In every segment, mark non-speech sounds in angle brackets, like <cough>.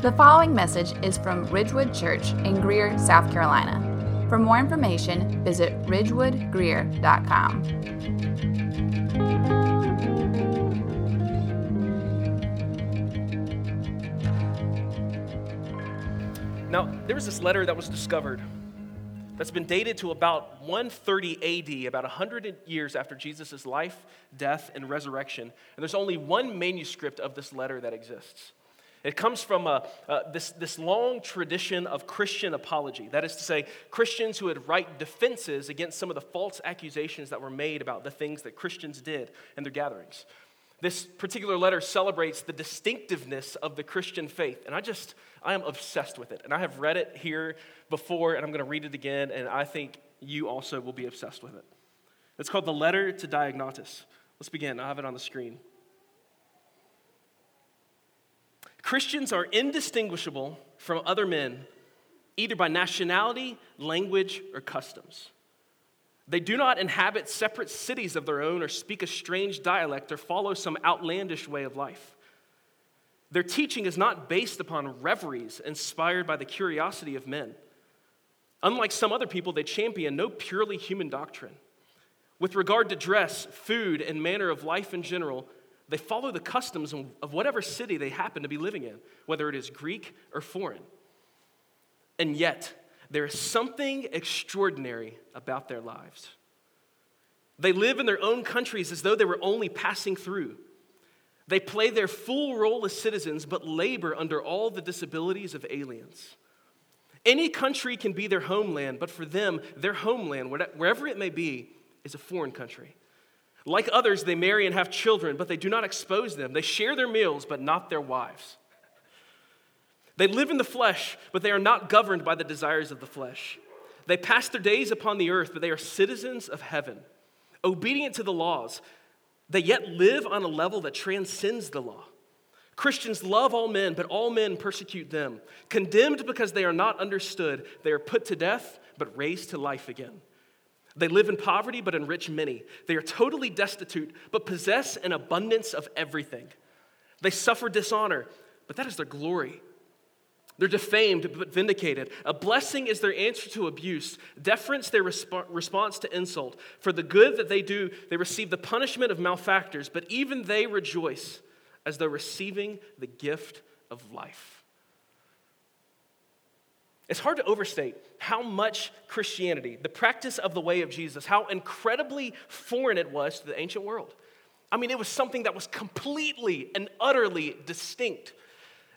The following message is from Ridgewood Church in Greer, South Carolina. For more information, visit ridgewoodgreer.com. Now, there was this letter that was discovered that's been dated to about 130 AD, about 100 years after Jesus' life, death, and resurrection. And there's only one manuscript of this letter that exists. It comes from uh, uh, this, this long tradition of Christian apology. That is to say, Christians who would write defenses against some of the false accusations that were made about the things that Christians did in their gatherings. This particular letter celebrates the distinctiveness of the Christian faith. And I just, I am obsessed with it. And I have read it here before, and I'm going to read it again, and I think you also will be obsessed with it. It's called The Letter to Diognetus. Let's begin. I have it on the screen. Christians are indistinguishable from other men, either by nationality, language, or customs. They do not inhabit separate cities of their own or speak a strange dialect or follow some outlandish way of life. Their teaching is not based upon reveries inspired by the curiosity of men. Unlike some other people, they champion no purely human doctrine. With regard to dress, food, and manner of life in general, they follow the customs of whatever city they happen to be living in, whether it is Greek or foreign. And yet, there is something extraordinary about their lives. They live in their own countries as though they were only passing through. They play their full role as citizens, but labor under all the disabilities of aliens. Any country can be their homeland, but for them, their homeland, wherever it may be, is a foreign country. Like others, they marry and have children, but they do not expose them. They share their meals, but not their wives. They live in the flesh, but they are not governed by the desires of the flesh. They pass their days upon the earth, but they are citizens of heaven, obedient to the laws. They yet live on a level that transcends the law. Christians love all men, but all men persecute them. Condemned because they are not understood, they are put to death, but raised to life again. They live in poverty, but enrich many. They are totally destitute, but possess an abundance of everything. They suffer dishonor, but that is their glory. They're defamed but vindicated. A blessing is their answer to abuse, deference their resp- response to insult. For the good that they do, they receive the punishment of malefactors, but even they rejoice as though receiving the gift of life. It's hard to overstate how much Christianity, the practice of the way of Jesus, how incredibly foreign it was to the ancient world. I mean, it was something that was completely and utterly distinct.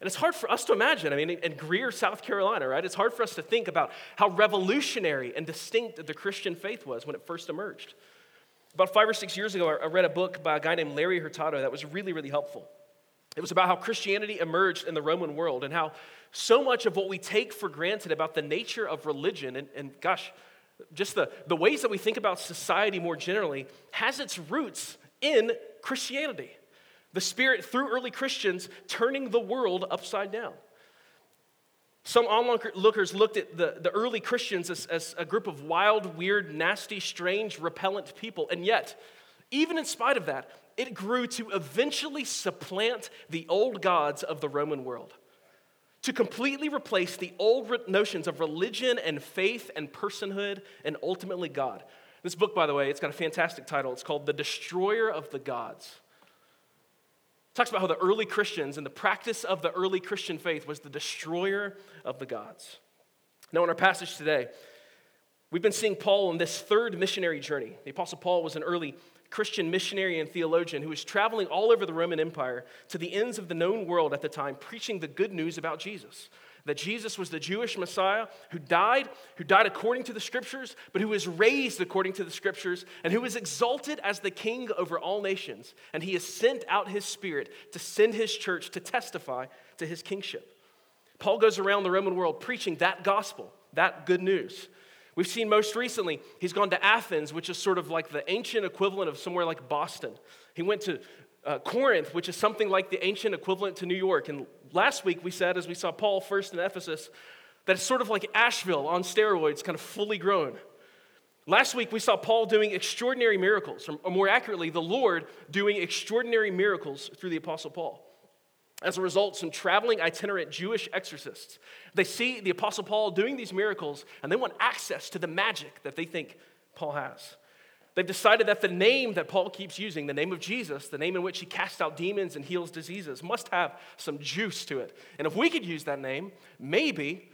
And it's hard for us to imagine. I mean, in Greer, South Carolina, right? It's hard for us to think about how revolutionary and distinct the Christian faith was when it first emerged. About five or six years ago, I read a book by a guy named Larry Hurtado that was really, really helpful. It was about how Christianity emerged in the Roman world and how so much of what we take for granted about the nature of religion and, and gosh, just the, the ways that we think about society more generally has its roots in Christianity. The Spirit, through early Christians, turning the world upside down. Some onlookers looked at the, the early Christians as, as a group of wild, weird, nasty, strange, repellent people. And yet, even in spite of that, it grew to eventually supplant the old gods of the Roman world, to completely replace the old notions of religion and faith and personhood and ultimately God. This book, by the way, it's got a fantastic title. It's called The Destroyer of the Gods. It talks about how the early Christians and the practice of the early Christian faith was the destroyer of the gods. Now, in our passage today, we've been seeing Paul on this third missionary journey. The Apostle Paul was an early Christian missionary and theologian who was traveling all over the Roman Empire to the ends of the known world at the time, preaching the good news about Jesus. That Jesus was the Jewish Messiah who died, who died according to the scriptures, but who was raised according to the scriptures, and who was exalted as the king over all nations. And he has sent out his spirit to send his church to testify to his kingship. Paul goes around the Roman world preaching that gospel, that good news. We've seen most recently, he's gone to Athens, which is sort of like the ancient equivalent of somewhere like Boston. He went to uh, Corinth, which is something like the ancient equivalent to New York. And last week we said, as we saw Paul first in Ephesus, that it's sort of like Asheville on steroids, kind of fully grown. Last week we saw Paul doing extraordinary miracles, or more accurately, the Lord doing extraordinary miracles through the Apostle Paul. As a result, some traveling itinerant Jewish exorcists, they see the Apostle Paul doing these miracles and they want access to the magic that they think Paul has. They've decided that the name that Paul keeps using, the name of Jesus, the name in which he casts out demons and heals diseases, must have some juice to it. And if we could use that name, maybe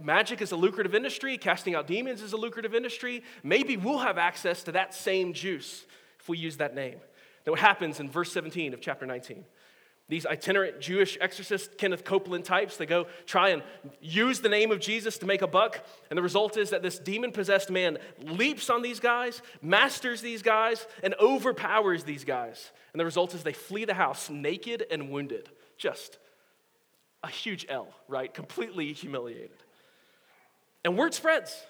magic is a lucrative industry, casting out demons is a lucrative industry, maybe we'll have access to that same juice if we use that name. Now, what happens in verse 17 of chapter 19? These itinerant Jewish exorcist, Kenneth Copeland types, they go try and use the name of Jesus to make a buck. And the result is that this demon possessed man leaps on these guys, masters these guys, and overpowers these guys. And the result is they flee the house naked and wounded. Just a huge L, right? Completely humiliated. And word spreads.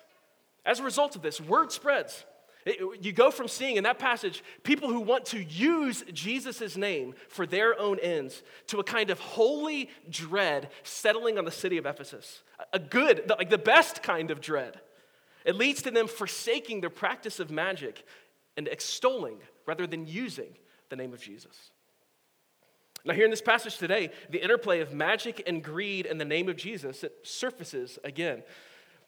As a result of this, word spreads. It, you go from seeing in that passage people who want to use Jesus' name for their own ends to a kind of holy dread settling on the city of Ephesus. A good, like the best kind of dread. It leads to them forsaking their practice of magic and extolling rather than using the name of Jesus. Now, here in this passage today, the interplay of magic and greed and the name of Jesus, it surfaces again.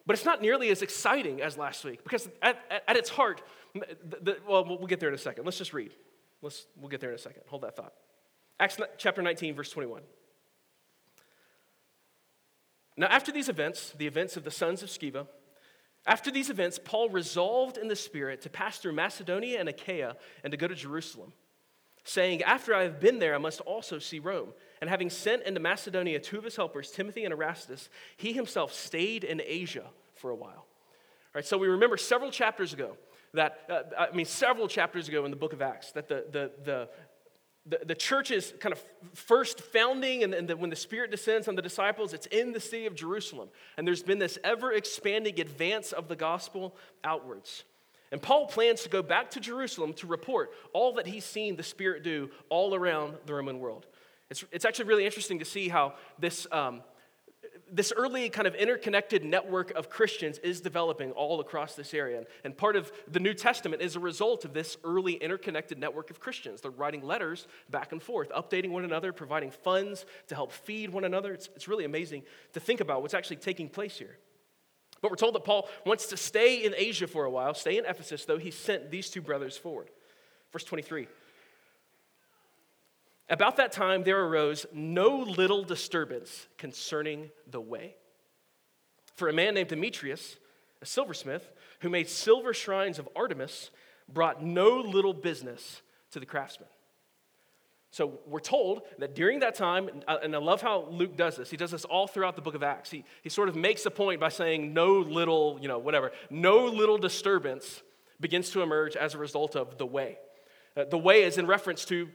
But it's not nearly as exciting as last week because at, at, at its heart, the, the, well, we'll get there in a second. Let's just read. Let's, we'll get there in a second. Hold that thought. Acts chapter 19, verse 21. Now, after these events, the events of the sons of Sceva, after these events, Paul resolved in the Spirit to pass through Macedonia and Achaia and to go to Jerusalem, saying, After I have been there, I must also see Rome. And having sent into Macedonia two of his helpers, Timothy and Erastus, he himself stayed in Asia for a while. All right, so we remember several chapters ago that, uh, I mean, several chapters ago in the book of Acts, that the, the, the, the, the church's kind of first founding and, and the, when the Spirit descends on the disciples, it's in the city of Jerusalem. And there's been this ever expanding advance of the gospel outwards. And Paul plans to go back to Jerusalem to report all that he's seen the Spirit do all around the Roman world. It's, it's actually really interesting to see how this, um, this early kind of interconnected network of Christians is developing all across this area. And part of the New Testament is a result of this early interconnected network of Christians. They're writing letters back and forth, updating one another, providing funds to help feed one another. It's, it's really amazing to think about what's actually taking place here. But we're told that Paul wants to stay in Asia for a while, stay in Ephesus, though he sent these two brothers forward. Verse 23. About that time, there arose no little disturbance concerning the way. For a man named Demetrius, a silversmith, who made silver shrines of Artemis, brought no little business to the craftsmen. So we're told that during that time, and I love how Luke does this, he does this all throughout the book of Acts. He, he sort of makes a point by saying, no little, you know, whatever, no little disturbance begins to emerge as a result of the way. Uh, the way is in reference to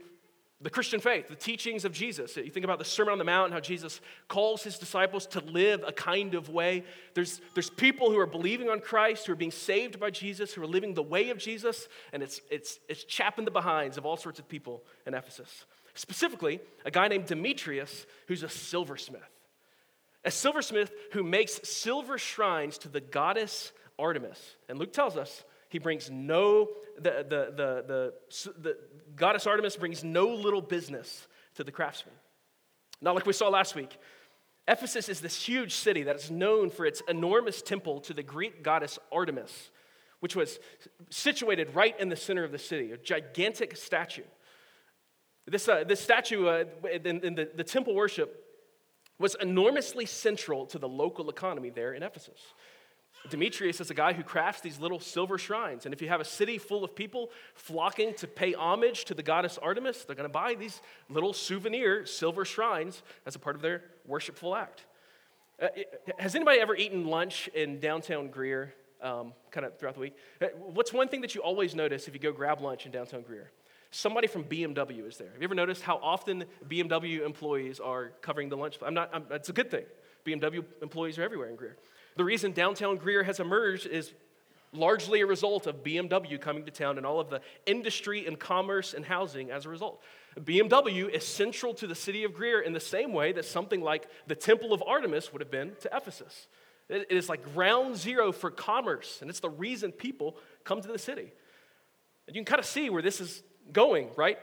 the Christian faith, the teachings of Jesus. You think about the Sermon on the Mount how Jesus calls his disciples to live a kind of way. There's, there's people who are believing on Christ, who are being saved by Jesus, who are living the way of Jesus, and it's, it's, it's chapping the behinds of all sorts of people in Ephesus. Specifically, a guy named Demetrius, who's a silversmith. A silversmith who makes silver shrines to the goddess Artemis. And Luke tells us he brings no, the, the, the, the, goddess Artemis brings no little business to the craftsman. Not like we saw last week. Ephesus is this huge city that is known for its enormous temple to the Greek goddess Artemis, which was situated right in the center of the city, a gigantic statue. This, uh, this statue uh, in, in the, the temple worship was enormously central to the local economy there in Ephesus. Demetrius is a guy who crafts these little silver shrines. And if you have a city full of people flocking to pay homage to the goddess Artemis, they're going to buy these little souvenir silver shrines as a part of their worshipful act. Uh, has anybody ever eaten lunch in downtown Greer, um, kind of throughout the week? Uh, what's one thing that you always notice if you go grab lunch in downtown Greer? Somebody from BMW is there. Have you ever noticed how often BMW employees are covering the lunch? I'm not, I'm, it's a good thing. BMW employees are everywhere in Greer. The reason downtown Greer has emerged is largely a result of BMW coming to town and all of the industry and commerce and housing as a result. BMW is central to the city of Greer in the same way that something like the Temple of Artemis would have been to Ephesus. It is like ground zero for commerce, and it's the reason people come to the city. And you can kind of see where this is going, right?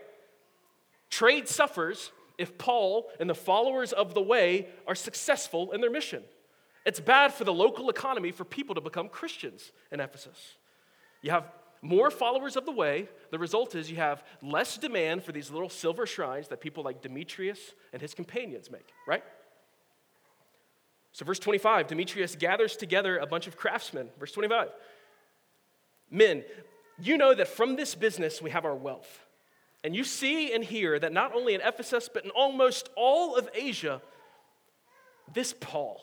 Trade suffers if Paul and the followers of the way are successful in their mission. It's bad for the local economy for people to become Christians in Ephesus. You have more followers of the way. The result is you have less demand for these little silver shrines that people like Demetrius and his companions make, right? So, verse 25 Demetrius gathers together a bunch of craftsmen. Verse 25 Men, you know that from this business we have our wealth. And you see and hear that not only in Ephesus, but in almost all of Asia, this Paul,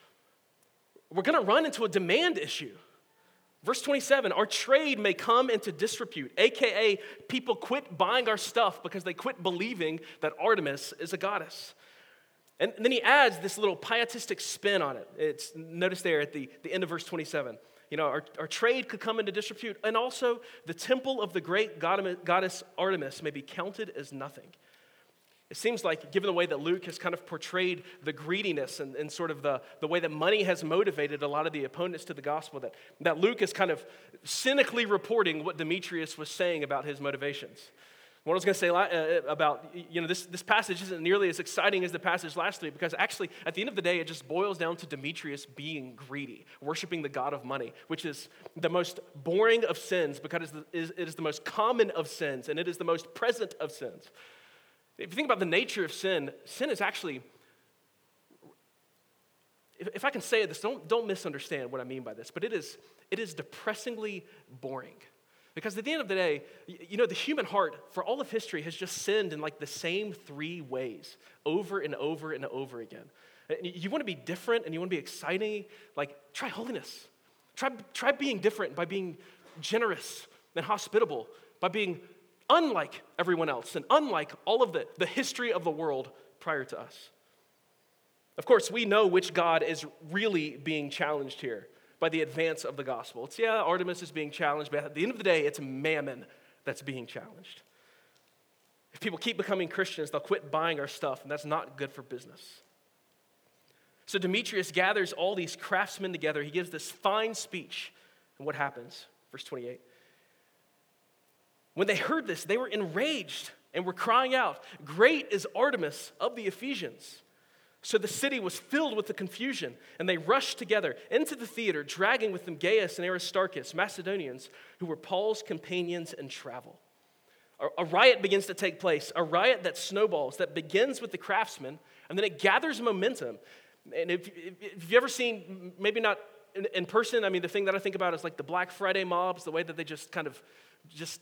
we're going to run into a demand issue. Verse 27 Our trade may come into disrepute, aka, people quit buying our stuff because they quit believing that Artemis is a goddess. And then he adds this little pietistic spin on it. It's notice there at the, the end of verse 27. You know, our, our trade could come into disrepute, and also the temple of the great goddess Artemis may be counted as nothing. It seems like, given the way that Luke has kind of portrayed the greediness and, and sort of the, the way that money has motivated a lot of the opponents to the gospel, that, that Luke is kind of cynically reporting what Demetrius was saying about his motivations. What I was going to say uh, about, you know, this, this passage isn't nearly as exciting as the passage last week because actually, at the end of the day, it just boils down to Demetrius being greedy, worshiping the God of money, which is the most boring of sins because it is the most common of sins and it is the most present of sins. If you think about the nature of sin, sin is actually, if, I can say this, don't, don't misunderstand what I mean by this, but it is, it is depressingly boring. Because at the end of the day, you know, the human heart for all of history has just sinned in like the same three ways over and over and over again. You want to be different and you want to be exciting, like try holiness. Try, try being different by being generous and hospitable, by being unlike everyone else and unlike all of the, the history of the world prior to us. Of course, we know which God is really being challenged here by the advance of the gospel. It's, yeah, Artemis is being challenged, but at the end of the day, it's mammon that's being challenged. If people keep becoming Christians, they'll quit buying our stuff, and that's not good for business. So Demetrius gathers all these craftsmen together. He gives this fine speech. And what happens? Verse 28. When they heard this, they were enraged and were crying out, Great is Artemis of the Ephesians. So the city was filled with the confusion, and they rushed together into the theater, dragging with them Gaius and Aristarchus, Macedonians, who were Paul's companions in travel. A, riot begins to take place, a riot that snowballs, that begins with the craftsmen, and then it gathers momentum. And if, if, you've ever seen, maybe not in, in person, I mean, the thing that I think about is like the Black Friday mobs, the way that they just kind of just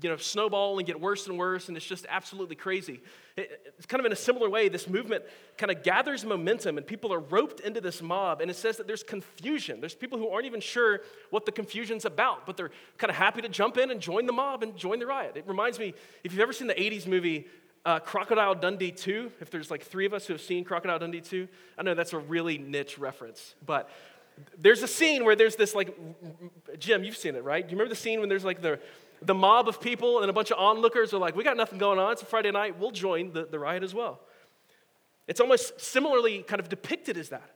you know, snowball and get worse and worse, and it's just absolutely crazy. it's kind of in a similar way, this movement kind of gathers momentum, and people are roped into this mob, and it says that there's confusion. There's people who aren't even sure what the confusion's about, but they're kind of happy to jump in and join the mob and join the riot. It reminds me, if you've ever seen the 80s movie uh, Crocodile Dundee 2, if there's like three of us who have seen Crocodile Dundee 2, I know that's a really niche reference, but there's a scene where there's this like, Jim, you've seen it, right? Do you remember the scene when there's like the the mob of people and a bunch of onlookers are like, we got nothing going on. It's a Friday night. We'll join the, the riot as well. It's almost similarly kind of depicted as that.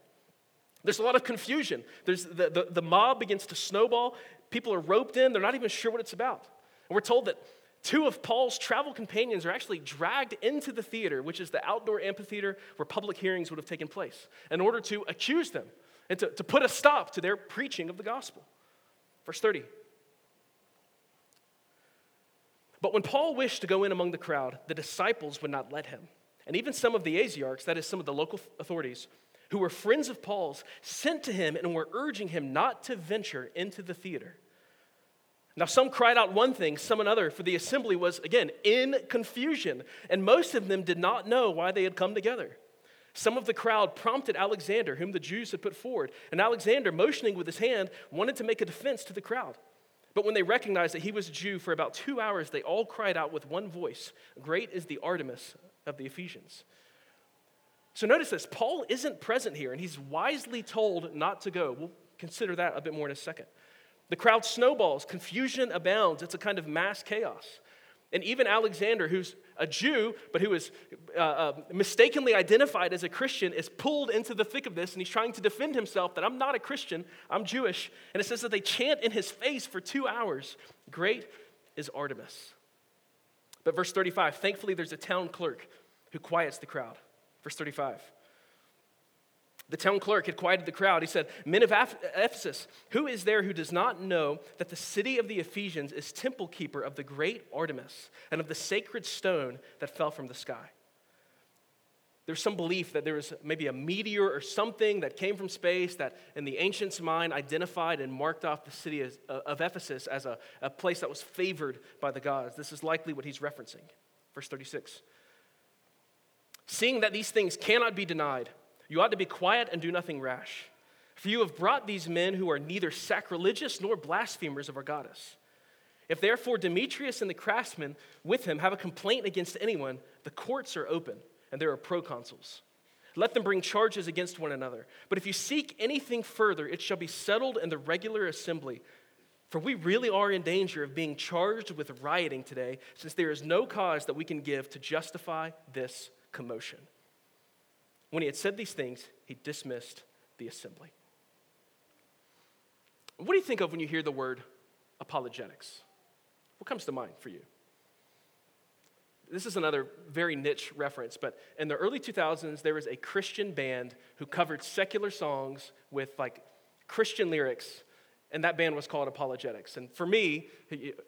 There's a lot of confusion. There's the, the, the mob begins to snowball. People are roped in. They're not even sure what it's about. And we're told that two of Paul's travel companions are actually dragged into the theater, which is the outdoor amphitheater where public hearings would have taken place, in order to accuse them and to, to put a stop to their preaching of the gospel. Verse 30. But when Paul wished to go in among the crowd, the disciples would not let him. And even some of the Asiarchs, that is, some of the local authorities, who were friends of Paul's, sent to him and were urging him not to venture into the theater. Now, some cried out one thing, some another, for the assembly was, again, in confusion, and most of them did not know why they had come together. Some of the crowd prompted Alexander, whom the Jews had put forward, and Alexander, motioning with his hand, wanted to make a defense to the crowd. But when they recognized that he was a Jew, for about two hours they all cried out with one voice Great is the Artemis of the Ephesians. So notice this Paul isn't present here, and he's wisely told not to go. We'll consider that a bit more in a second. The crowd snowballs, confusion abounds, it's a kind of mass chaos. And even Alexander, who's a Jew, but who is uh, uh, mistakenly identified as a Christian, is pulled into the thick of this, and he's trying to defend himself that I'm not a Christian, I'm Jewish. And it says that they chant in his face for two hours Great is Artemis. But verse 35, thankfully, there's a town clerk who quiets the crowd. Verse 35. The town clerk had quieted the crowd. He said, Men of Ephesus, who is there who does not know that the city of the Ephesians is temple keeper of the great Artemis and of the sacred stone that fell from the sky? There's some belief that there was maybe a meteor or something that came from space that, in the ancients' mind, identified and marked off the city of, uh, of Ephesus as a, a place that was favored by the gods. This is likely what he's referencing. Verse 36. Seeing that these things cannot be denied, you ought to be quiet and do nothing rash. For you have brought these men who are neither sacrilegious nor blasphemers of our goddess. If therefore Demetrius and the craftsmen with him have a complaint against anyone, the courts are open and there are proconsuls. Let them bring charges against one another. But if you seek anything further, it shall be settled in the regular assembly. For we really are in danger of being charged with rioting today, since there is no cause that we can give to justify this commotion. When he had said these things, he dismissed the assembly. What do you think of when you hear the word apologetics? What comes to mind for you? This is another very niche reference, but in the early 2000s, there was a Christian band who covered secular songs with like Christian lyrics, and that band was called ApologetiX. And for me,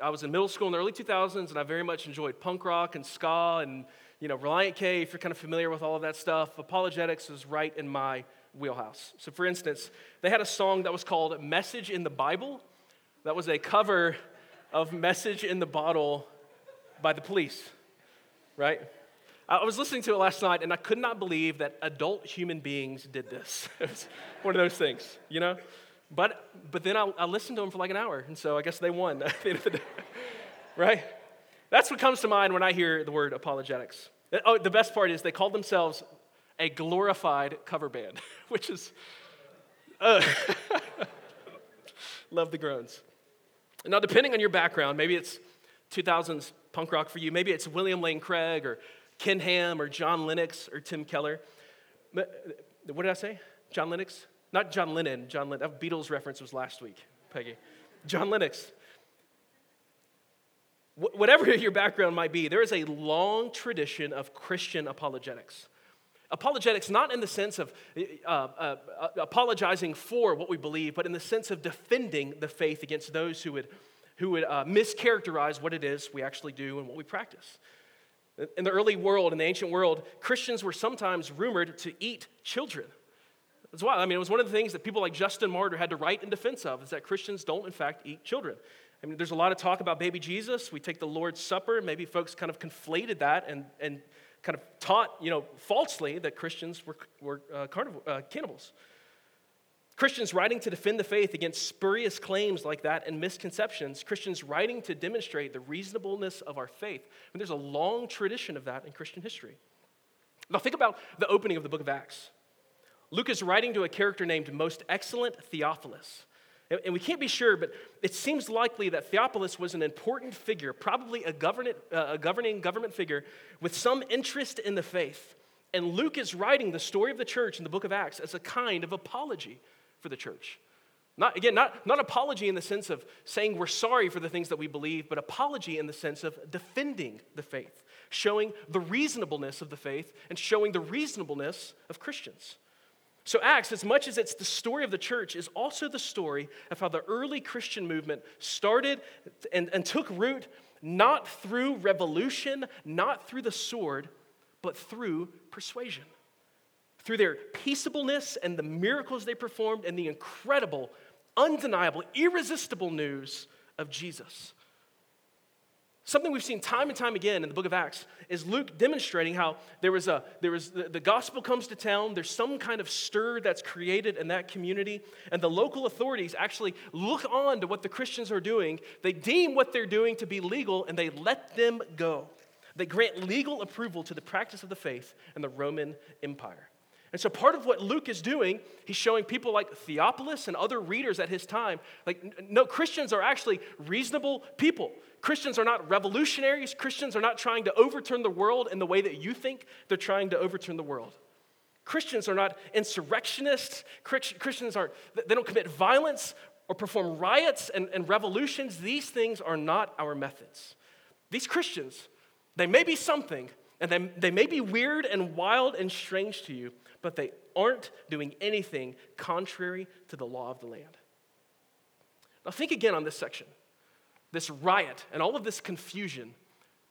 I was in middle school in the early 2000s, and I very much enjoyed punk rock and ska and you know, Relient K, if you're kind of familiar with all of that stuff, apologetics is right in my wheelhouse. So, for instance, they had a song that was called Message in the Bible. That was a cover of Message in the Bottle by the police, right? I was listening to it last night and I could not believe that adult human beings did this. <laughs> it was one of those things, you know? But, but then I, I listened to them for like an hour, and so I guess they won <laughs> at the end of the day, right? That's what comes to mind when I hear the word apologetics. Oh, the best part is they called themselves a glorified cover band, <laughs> which is, uh, <laughs> love the groans. Now, depending on your background, maybe it's 2000s punk rock for you, maybe it's William Lane Craig or Ken Ham or John Lennox or Tim Keller. But, what did I say? John Lennox? Not John Lennon. John Lennon. That Beatles reference was last week, Peggy. John Lennox whatever <laughs> your background might be, there is a long tradition of Christian apologetics. Apologetics, not in the sense of uh, uh, apologizing for what we believe, but in the sense of defending the faith against those who would, who would uh, mischaracterize what it is we actually do and what we practice. In the early world, in the ancient world, Christians were sometimes rumored to eat children. That's why, I mean, it was one of the things that people like Justin Martyr had to write in defense of, is that Christians don't, in fact, eat children. I mean, there's a lot of talk about baby Jesus. We take the Lord's Supper. Maybe folks kind of conflated that and, and kind of taught, you know, falsely that Christians were, were uh, carnivore, uh, cannibals. Christians writing to defend the faith against spurious claims like that and misconceptions. Christians writing to demonstrate the reasonableness of our faith. I mean, there's a long tradition of that in Christian history. Now, think about the opening of the book of Acts. Luke is writing to a character named Most Excellent Theophilus. And we can't be sure, but it seems likely that Theophilus was an important figure, probably a, uh, a governing government figure with some interest in the faith. And Luke is writing the story of the church in the book of Acts as a kind of apology for the church. Not, again, not, not apology in the sense of saying we're sorry for the things that we believe, but apology in the sense of defending the faith, showing the reasonableness of the faith, and showing the reasonableness of Christians. So, Acts, as much as it's the story of the church, is also the story of how the early Christian movement started and, and took root not through revolution, not through the sword, but through persuasion. Through their peaceableness and the miracles they performed and the incredible, undeniable, irresistible news of Jesus. Something we've seen time and time again in the book of Acts is Luke demonstrating how there was a there was the, the, gospel comes to town, there's some kind of stir that's created in that community, and the local authorities actually look on to what the Christians are doing. They deem what they're doing to be legal and they let them go. They grant legal approval to the practice of the faith in the Roman Empire. And so, part of what Luke is doing, he's showing people like Theophilus and other readers at his time, like, no, Christians are actually reasonable people. Christians are not revolutionaries. Christians are not trying to overturn the world in the way that you think they're trying to overturn the world. Christians are not insurrectionists. Christians aren't, they don't commit violence or perform riots and, and revolutions. These things are not our methods. These Christians, they may be something, and they, they may be weird and wild and strange to you, but they aren't doing anything contrary to the law of the land. Now, think again on this section this riot and all of this confusion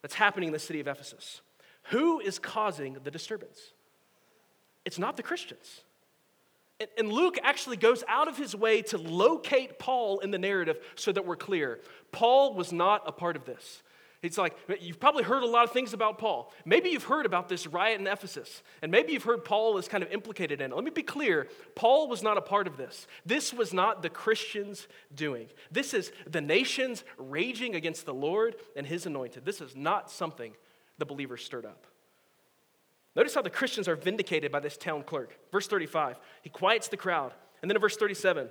that's happening in the city of Ephesus. Who is causing the disturbance? It's not the Christians. And Luke actually goes out of his way to locate Paul in the narrative so that we're clear. Paul was not a part of this. It's like, you've probably heard a lot of things about Paul. Maybe you've heard about this riot in Ephesus, and maybe you've heard Paul is kind of implicated in it. Let me be clear Paul was not a part of this. This was not the Christians doing. This is the nations raging against the Lord and his anointed. This is not something the believers stirred up. Notice how the Christians are vindicated by this town clerk. Verse 35, he quiets the crowd. And then in verse 37,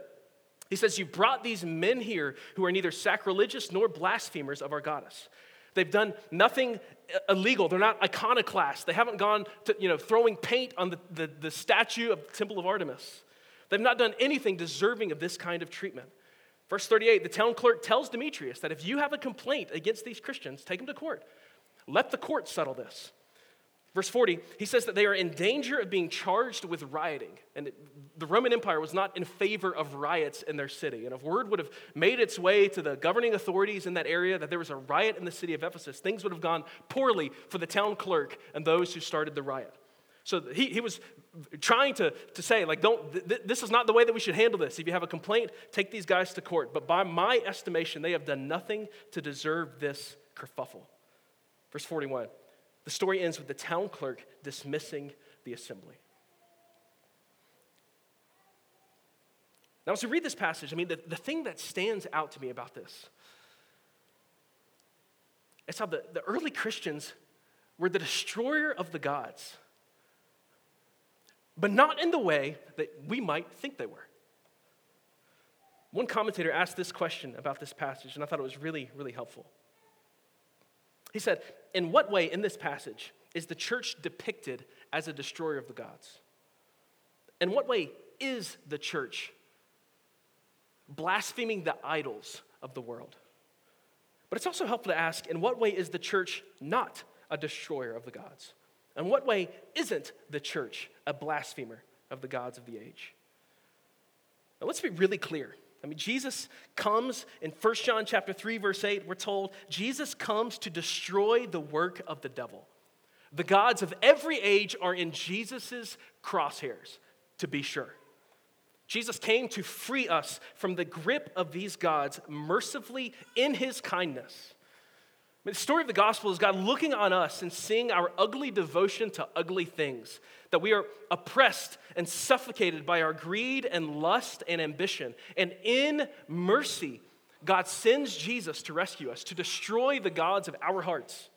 he says, You brought these men here who are neither sacrilegious nor blasphemers of our goddess. They've done nothing illegal. They're not iconoclasts. They haven't gone to, you know, throwing paint on the, the, the statue of the Temple of Artemis. They've not done anything deserving of this kind of treatment. Verse 38 the town clerk tells Demetrius that if you have a complaint against these Christians, take them to court. Let the court settle this. Verse 40, he says that they are in danger of being charged with rioting. And the Roman Empire was not in favor of riots in their city. And if word would have made its way to the governing authorities in that area that there was a riot in the city of Ephesus, things would have gone poorly for the town clerk and those who started the riot. So he, he was trying to, to say, like, don't, th- this is not the way that we should handle this. If you have a complaint, take these guys to court. But by my estimation, they have done nothing to deserve this kerfuffle. Verse 41. The story ends with the town clerk dismissing the assembly. Now, as we read this passage, I mean, the, the thing that stands out to me about this is how the, the early Christians were the destroyer of the gods, but not in the way that we might think they were. One commentator asked this question about this passage, and I thought it was really, really helpful. He said, In what way in this passage is the church depicted as a destroyer of the gods? In what way is the church blaspheming the idols of the world? But it's also helpful to ask in what way is the church not a destroyer of the gods? In what way isn't the church a blasphemer of the gods of the age? Now, let's be really clear. I mean, Jesus comes in 1 John chapter 3, verse 8, we're told Jesus comes to destroy the work of the devil. The gods of every age are in Jesus' crosshairs, to be sure. Jesus came to free us from the grip of these gods mercifully in his kindness. The story of the gospel is God looking on us and seeing our ugly devotion to ugly things, that we are oppressed and suffocated by our greed and lust and ambition. And in mercy, God sends Jesus to rescue us, to destroy the gods of our hearts.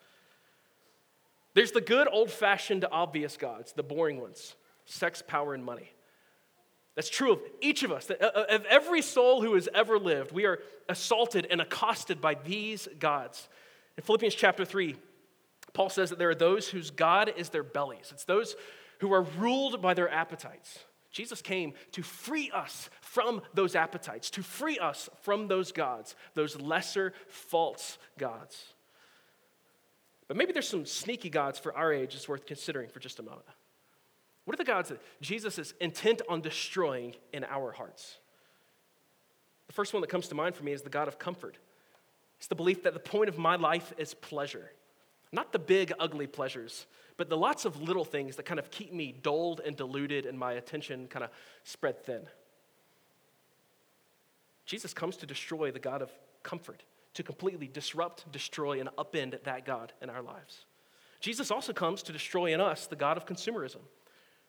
There's the good old fashioned obvious gods, the boring ones sex, power, and money. That's true of each of us, uh, uh, of every soul who has ever lived. We are assaulted and accosted by these gods. In Philippians chapter 3, Paul says that there are those whose God is their bellies. It's those who are ruled by their appetites. Jesus came to free us from those appetites, to free us from those gods, those lesser, false gods. But maybe there's some sneaky gods for our age it's worth considering for just a moment. What are the gods that Jesus is intent on destroying in our hearts? The first one that comes to mind for me is the God of comfort. It's the belief that the point of my life is pleasure. Not the big, ugly pleasures, but the lots of little things that kind of keep me dulled and deluded and my attention kind of spread thin. Jesus comes to destroy the God of comfort, to completely disrupt, destroy, and upend that God in our lives. Jesus also comes to destroy in us the God of consumerism,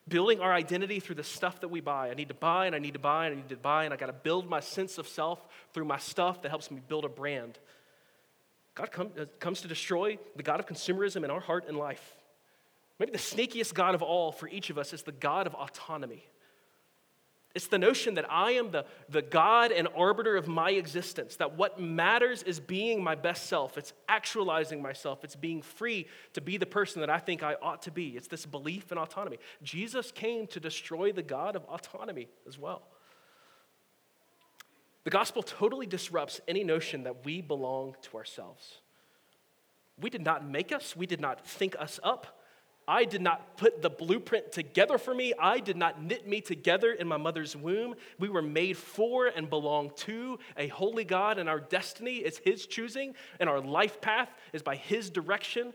building our identity through the stuff that we buy. I need to buy and I need to buy and I need to buy, and I got to build my sense of self through my stuff that helps me build a brand. God come, uh, comes to destroy the God of consumerism in our heart and life. Maybe the sneakiest God of all for each of us is the God of autonomy. It's the notion that I am the, the God and arbiter of my existence, that what matters is being my best self. It's actualizing myself. It's being free to be the person that I think I ought to be. It's this belief in autonomy. Jesus came to destroy the God of autonomy as well. The gospel totally disrupts any notion that we belong to ourselves. We did not make us, we did not think us up. I did not put the blueprint together for me. I did not knit me together in my mother's womb. We were made for and belong to a holy God, and our destiny is His choosing, and our life path is by His direction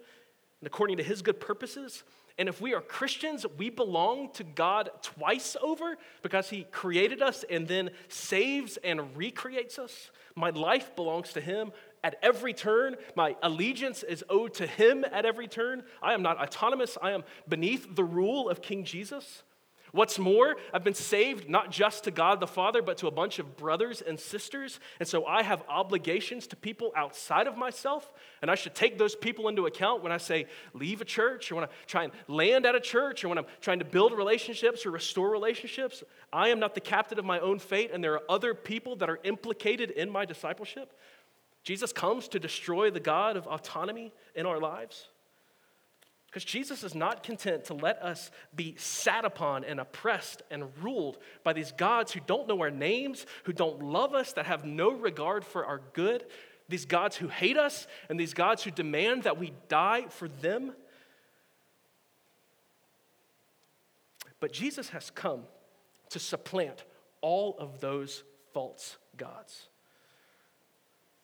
and according to His good purposes. And if we are Christians, we belong to God twice over because He created us and then saves and recreates us. My life belongs to Him at every turn. My allegiance is owed to Him at every turn. I am not autonomous, I am beneath the rule of King Jesus. What's more, I've been saved not just to God the Father, but to a bunch of brothers and sisters. And so I have obligations to people outside of myself. And I should take those people into account when I say leave a church or when I try and land at a church or when I'm trying to build relationships or restore relationships. I am not the captain of my own fate, and there are other people that are implicated in my discipleship. Jesus comes to destroy the God of autonomy in our lives. Because Jesus is not content to let us be sat upon and oppressed and ruled by these gods who don't know our names, who don't love us, that have no regard for our good, these gods who hate us, and these gods who demand that we die for them. But Jesus has come to supplant all of those false gods.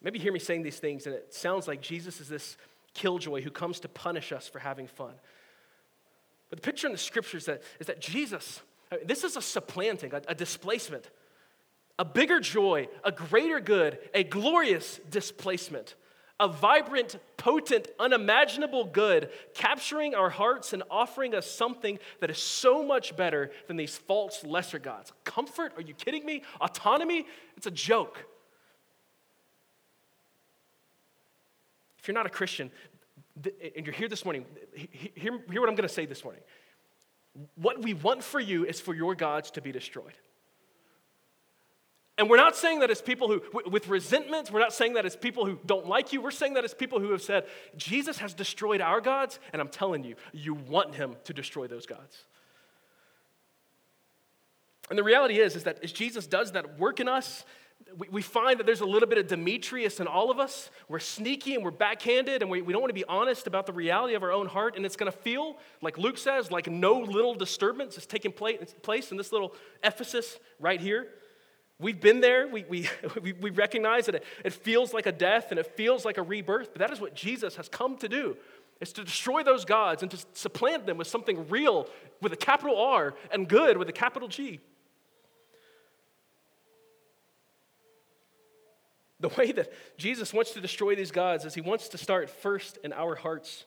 Maybe you hear me saying these things, and it sounds like Jesus is this killjoy who comes to punish us for having fun. But the picture in the scriptures that, is that Jesus, this is a supplanting, a, a displacement, a bigger joy, a greater good, a glorious displacement, a vibrant, potent, unimaginable good, capturing our hearts and offering us something that is so much better than these false lesser gods. Comfort? Are you kidding me? Autonomy? It's a joke. If you're not a Christian and you're here this morning, hear, hear what I'm going to say this morning. What we want for you is for your gods to be destroyed. And we're not saying that as people who, with resentment, we're not saying that as people who don't like you. We're saying that as people who have said, Jesus has destroyed our gods, and I'm telling you, you want him to destroy those gods. And the reality is, is that as Jesus does that work in us, we, find that there's a little bit of Demetrius in all of us. We're sneaky and we're backhanded, and we, we don't want to be honest about the reality of our own heart. And it's going to feel, like Luke says, like no little disturbance is taking place in this little Ephesus right here. We've been there. We, <laughs> we, we recognize that it, it feels like a death and it feels like a rebirth, but that is what Jesus has come to do. Is to destroy those gods and to supplant them with something real with a capital R and good with a capital G. The way that Jesus wants to destroy these gods is he wants to start first in our hearts.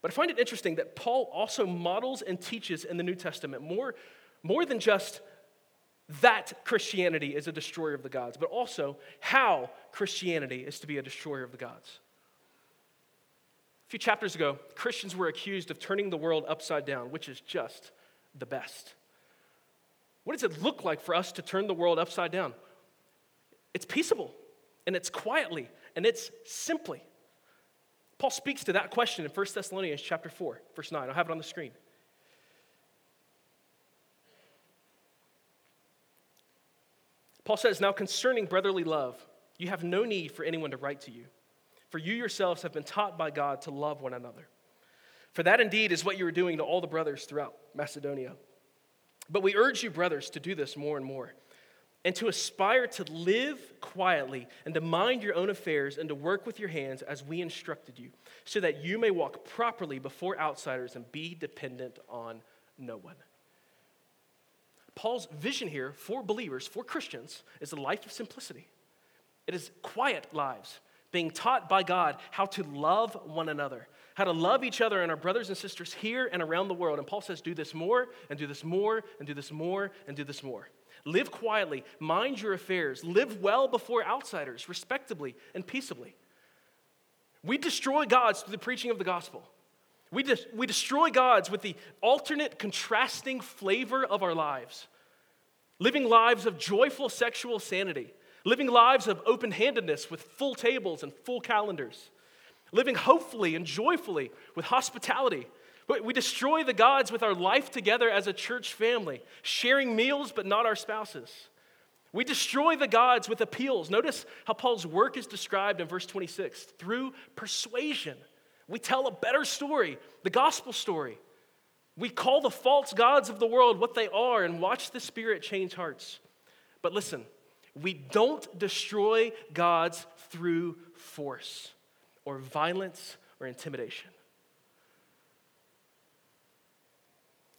But I find it interesting that Paul also models and teaches in the New Testament more, more than just that Christianity is a destroyer of the gods, but also how Christianity is to be a destroyer of the gods. A few chapters ago, Christians were accused of turning the world upside down, which is just the best. What does it look like for us to turn the world upside down? It's peaceable, and it's quietly, and it's simply. Paul speaks to that question in 1 Thessalonians chapter 4, verse 9. I'll have it on the screen. Paul says, Now concerning brotherly love, you have no need for anyone to write to you, for you yourselves have been taught by God to love one another. For that indeed is what you are doing to all the brothers throughout Macedonia. But we urge you, brothers, to do this more and more and to aspire to live quietly and to mind your own affairs and to work with your hands as we instructed you, so that you may walk properly before outsiders and be dependent on no one. Paul's vision here for believers, for Christians, is a life of simplicity. It is quiet lives, being taught by God how to love one another, how to love each other and our brothers and sisters here and around the world. And Paul says, do this more, and do this more, and do this more, and do this more. Live quietly, mind your affairs, live well before outsiders, respectably and peaceably. We destroy gods through the preaching of the gospel. We, de- we destroy gods with the alternate, contrasting flavor of our lives. Living lives of joyful sexual sanity, living lives of open handedness with full tables and full calendars, living hopefully and joyfully with hospitality. We destroy the gods with our life together as a church family, sharing meals but not our spouses. We destroy the gods with appeals. Notice how Paul's work is described in verse 26 through persuasion. We tell a better story, the gospel story. We call the false gods of the world what they are and watch the Spirit change hearts. But listen, we don't destroy gods through force or violence or intimidation.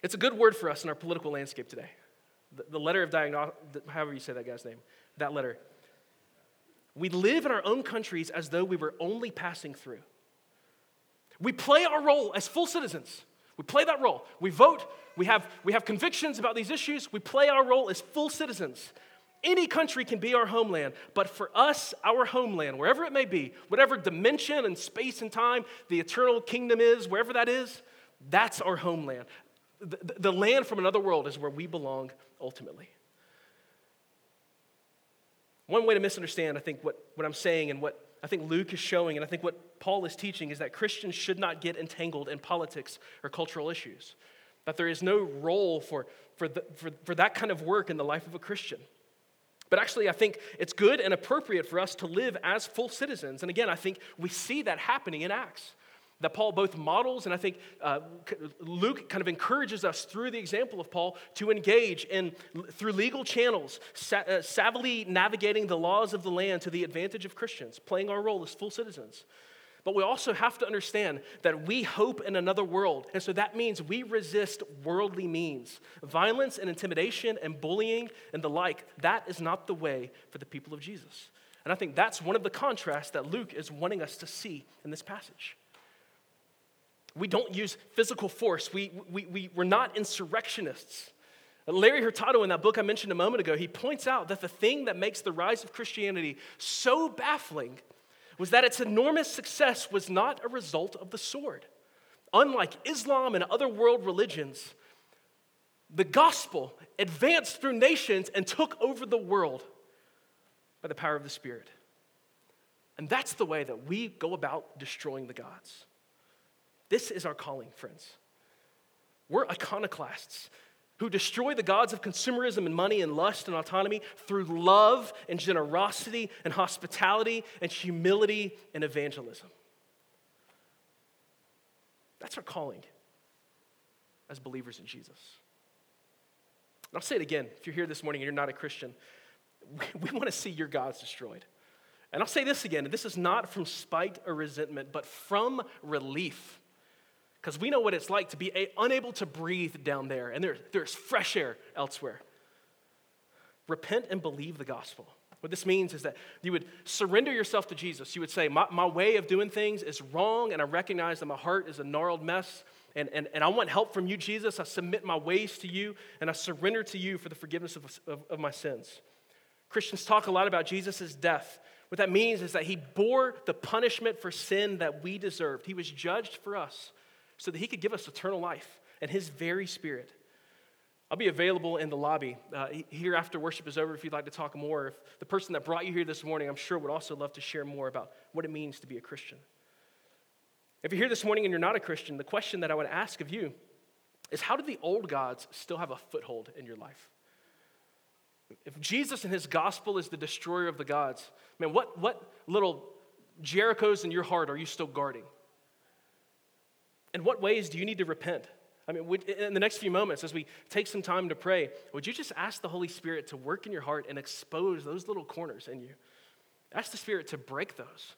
It's a good word for us in our political landscape today. The, the letter of Diognetus, however you say that guy's name, that letter. We live in our own countries as though we were only passing through. We play our role as full citizens. We play that role. We vote. We have, we have convictions about these issues. We play our role as full citizens. Any country can be our homeland, but for us, our homeland, wherever it may be, whatever dimension and space and time the eternal kingdom is, wherever that is, that's our homeland. The, the, land from another world is where we belong ultimately. One way to misunderstand, I think, what, what I'm saying and what I think Luke is showing, and I think what Paul is teaching, is that Christians should not get entangled in politics or cultural issues. That there is no role for, for, the, for, for that kind of work in the life of a Christian. But actually, I think it's good and appropriate for us to live as full citizens. And again, I think we see that happening in Acts that Paul both models, and I think uh, Luke kind of encourages us through the example of Paul to engage in through legal channels, sa- uh, savvily navigating the laws of the land to the advantage of Christians, playing our role as full citizens. But we also have to understand that we hope in another world. And so that means we resist worldly means. Violence and intimidation and bullying and the like, that is not the way for the people of Jesus. And I think that's one of the contrasts that Luke is wanting us to see in this passage. We don't use physical force. We, we, we, we're not insurrectionists. Larry Hurtado, in that book I mentioned a moment ago, he points out that the thing that makes the rise of Christianity so baffling was that its enormous success was not a result of the sword. Unlike Islam and other world religions, the gospel advanced through nations and took over the world by the power of the Spirit. And that's the way that we go about destroying the gods. This is our calling, friends. We're iconoclasts who destroy the gods of consumerism and money and lust and autonomy through love and generosity and hospitality and humility and evangelism. That's our calling as believers in Jesus. And I'll say it again if you're here this morning and you're not a Christian, we, <laughs> we want to see your gods destroyed. And I'll say this again, and this is not from spite or resentment, but from relief because we know what it's like to be a, unable to breathe down there, and there, there's fresh air elsewhere. Repent and believe the gospel. What this means is that you would surrender yourself to Jesus. You would say, My, my way of doing things is wrong, and I recognize that my heart is a gnarled mess, and, and, and I want help from you, Jesus. I submit my ways to you, and I surrender to you for the forgiveness of, of, of my sins. Christians talk a lot about Jesus' death. What that means is that he bore the punishment for sin that we deserved, he was judged for us so that he could give us eternal life and his very spirit. I'll be available in the lobby uh, here after worship is over if you'd like to talk more. If the person that brought you here this morning, I'm sure, would also love to share more about what it means to be a Christian. If you're here this morning and you're not a Christian, the question that I would ask of you is how do the old gods still have a foothold in your life? If Jesus and his gospel is the destroyer of the gods, man, what, what little Jerichos in your heart are you still guarding? In what ways do you need to repent? I mean, would, in the next few moments, as we take some time to pray, would you just ask the Holy Spirit to work in your heart and expose those little corners in you? Ask the Spirit to break those.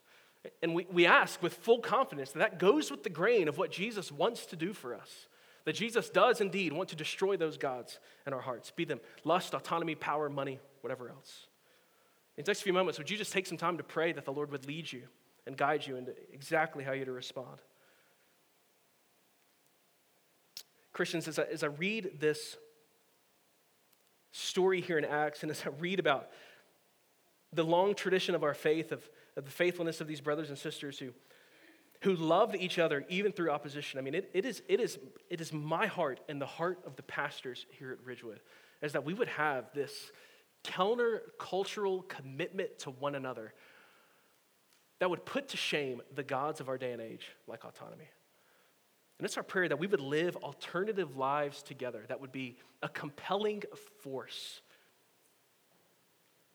And we, we ask with full confidence that that goes with the grain of what Jesus wants to do for us. That Jesus does indeed want to destroy those gods in our hearts, be them lust, autonomy, power, money, whatever else. In the next few moments, would you just take some time to pray that the Lord would lead you and guide you into exactly how you're to respond? Christians, as I, as I read this story here in Acts, and as I read about the long tradition of our faith, of, of the faithfulness of these brothers and sisters who, who loved each other even through opposition, I mean, it, it, is, it, is, it is my heart and the heart of the pastors here at Ridgewood, is that we would have this counter-cultural commitment to one another that would put to shame the gods of our day and age, like autonomy. And it's our prayer that we would live alternative lives together that would be a compelling force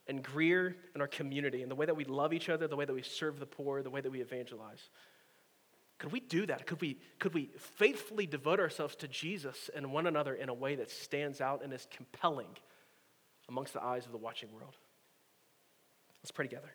and Greer in our community and the way that we love each other, the way that we serve the poor, the way that we evangelize. Could we do that? Could we, could we faithfully devote ourselves to Jesus and one another in a way that stands out and is compelling amongst the eyes of the watching world? Let's pray together.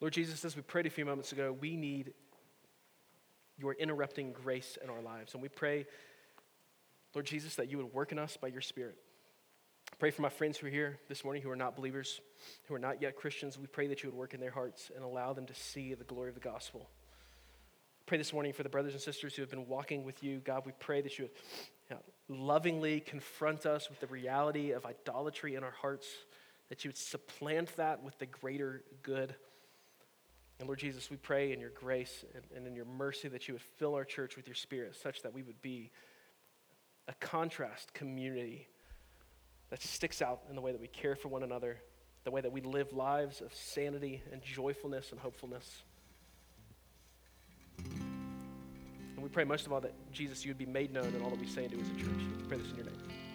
Lord Jesus, as we prayed a few moments ago, we need your interrupting grace in our lives. And we pray, Lord Jesus, that you would work in us by your Spirit. pray for my friends who are here this morning who are not believers, who are not yet Christians. We pray that you would work in their hearts and allow them to see the glory of the gospel. Pray this morning for the brothers and sisters who have been walking with you. God, we pray that you would you know, lovingly confront us with the reality of idolatry in our hearts, that you would supplant that with the greater good and Lord Jesus, we pray in your grace and, and in your mercy that you would fill our church with your spirit such that we would be a contrast community that sticks out in the way that we care for one another, the way that we live lives of sanity and joyfulness and hopefulness. And we pray most of all that, Jesus, you would be made known in all that we say and do as a church. We pray this in your name.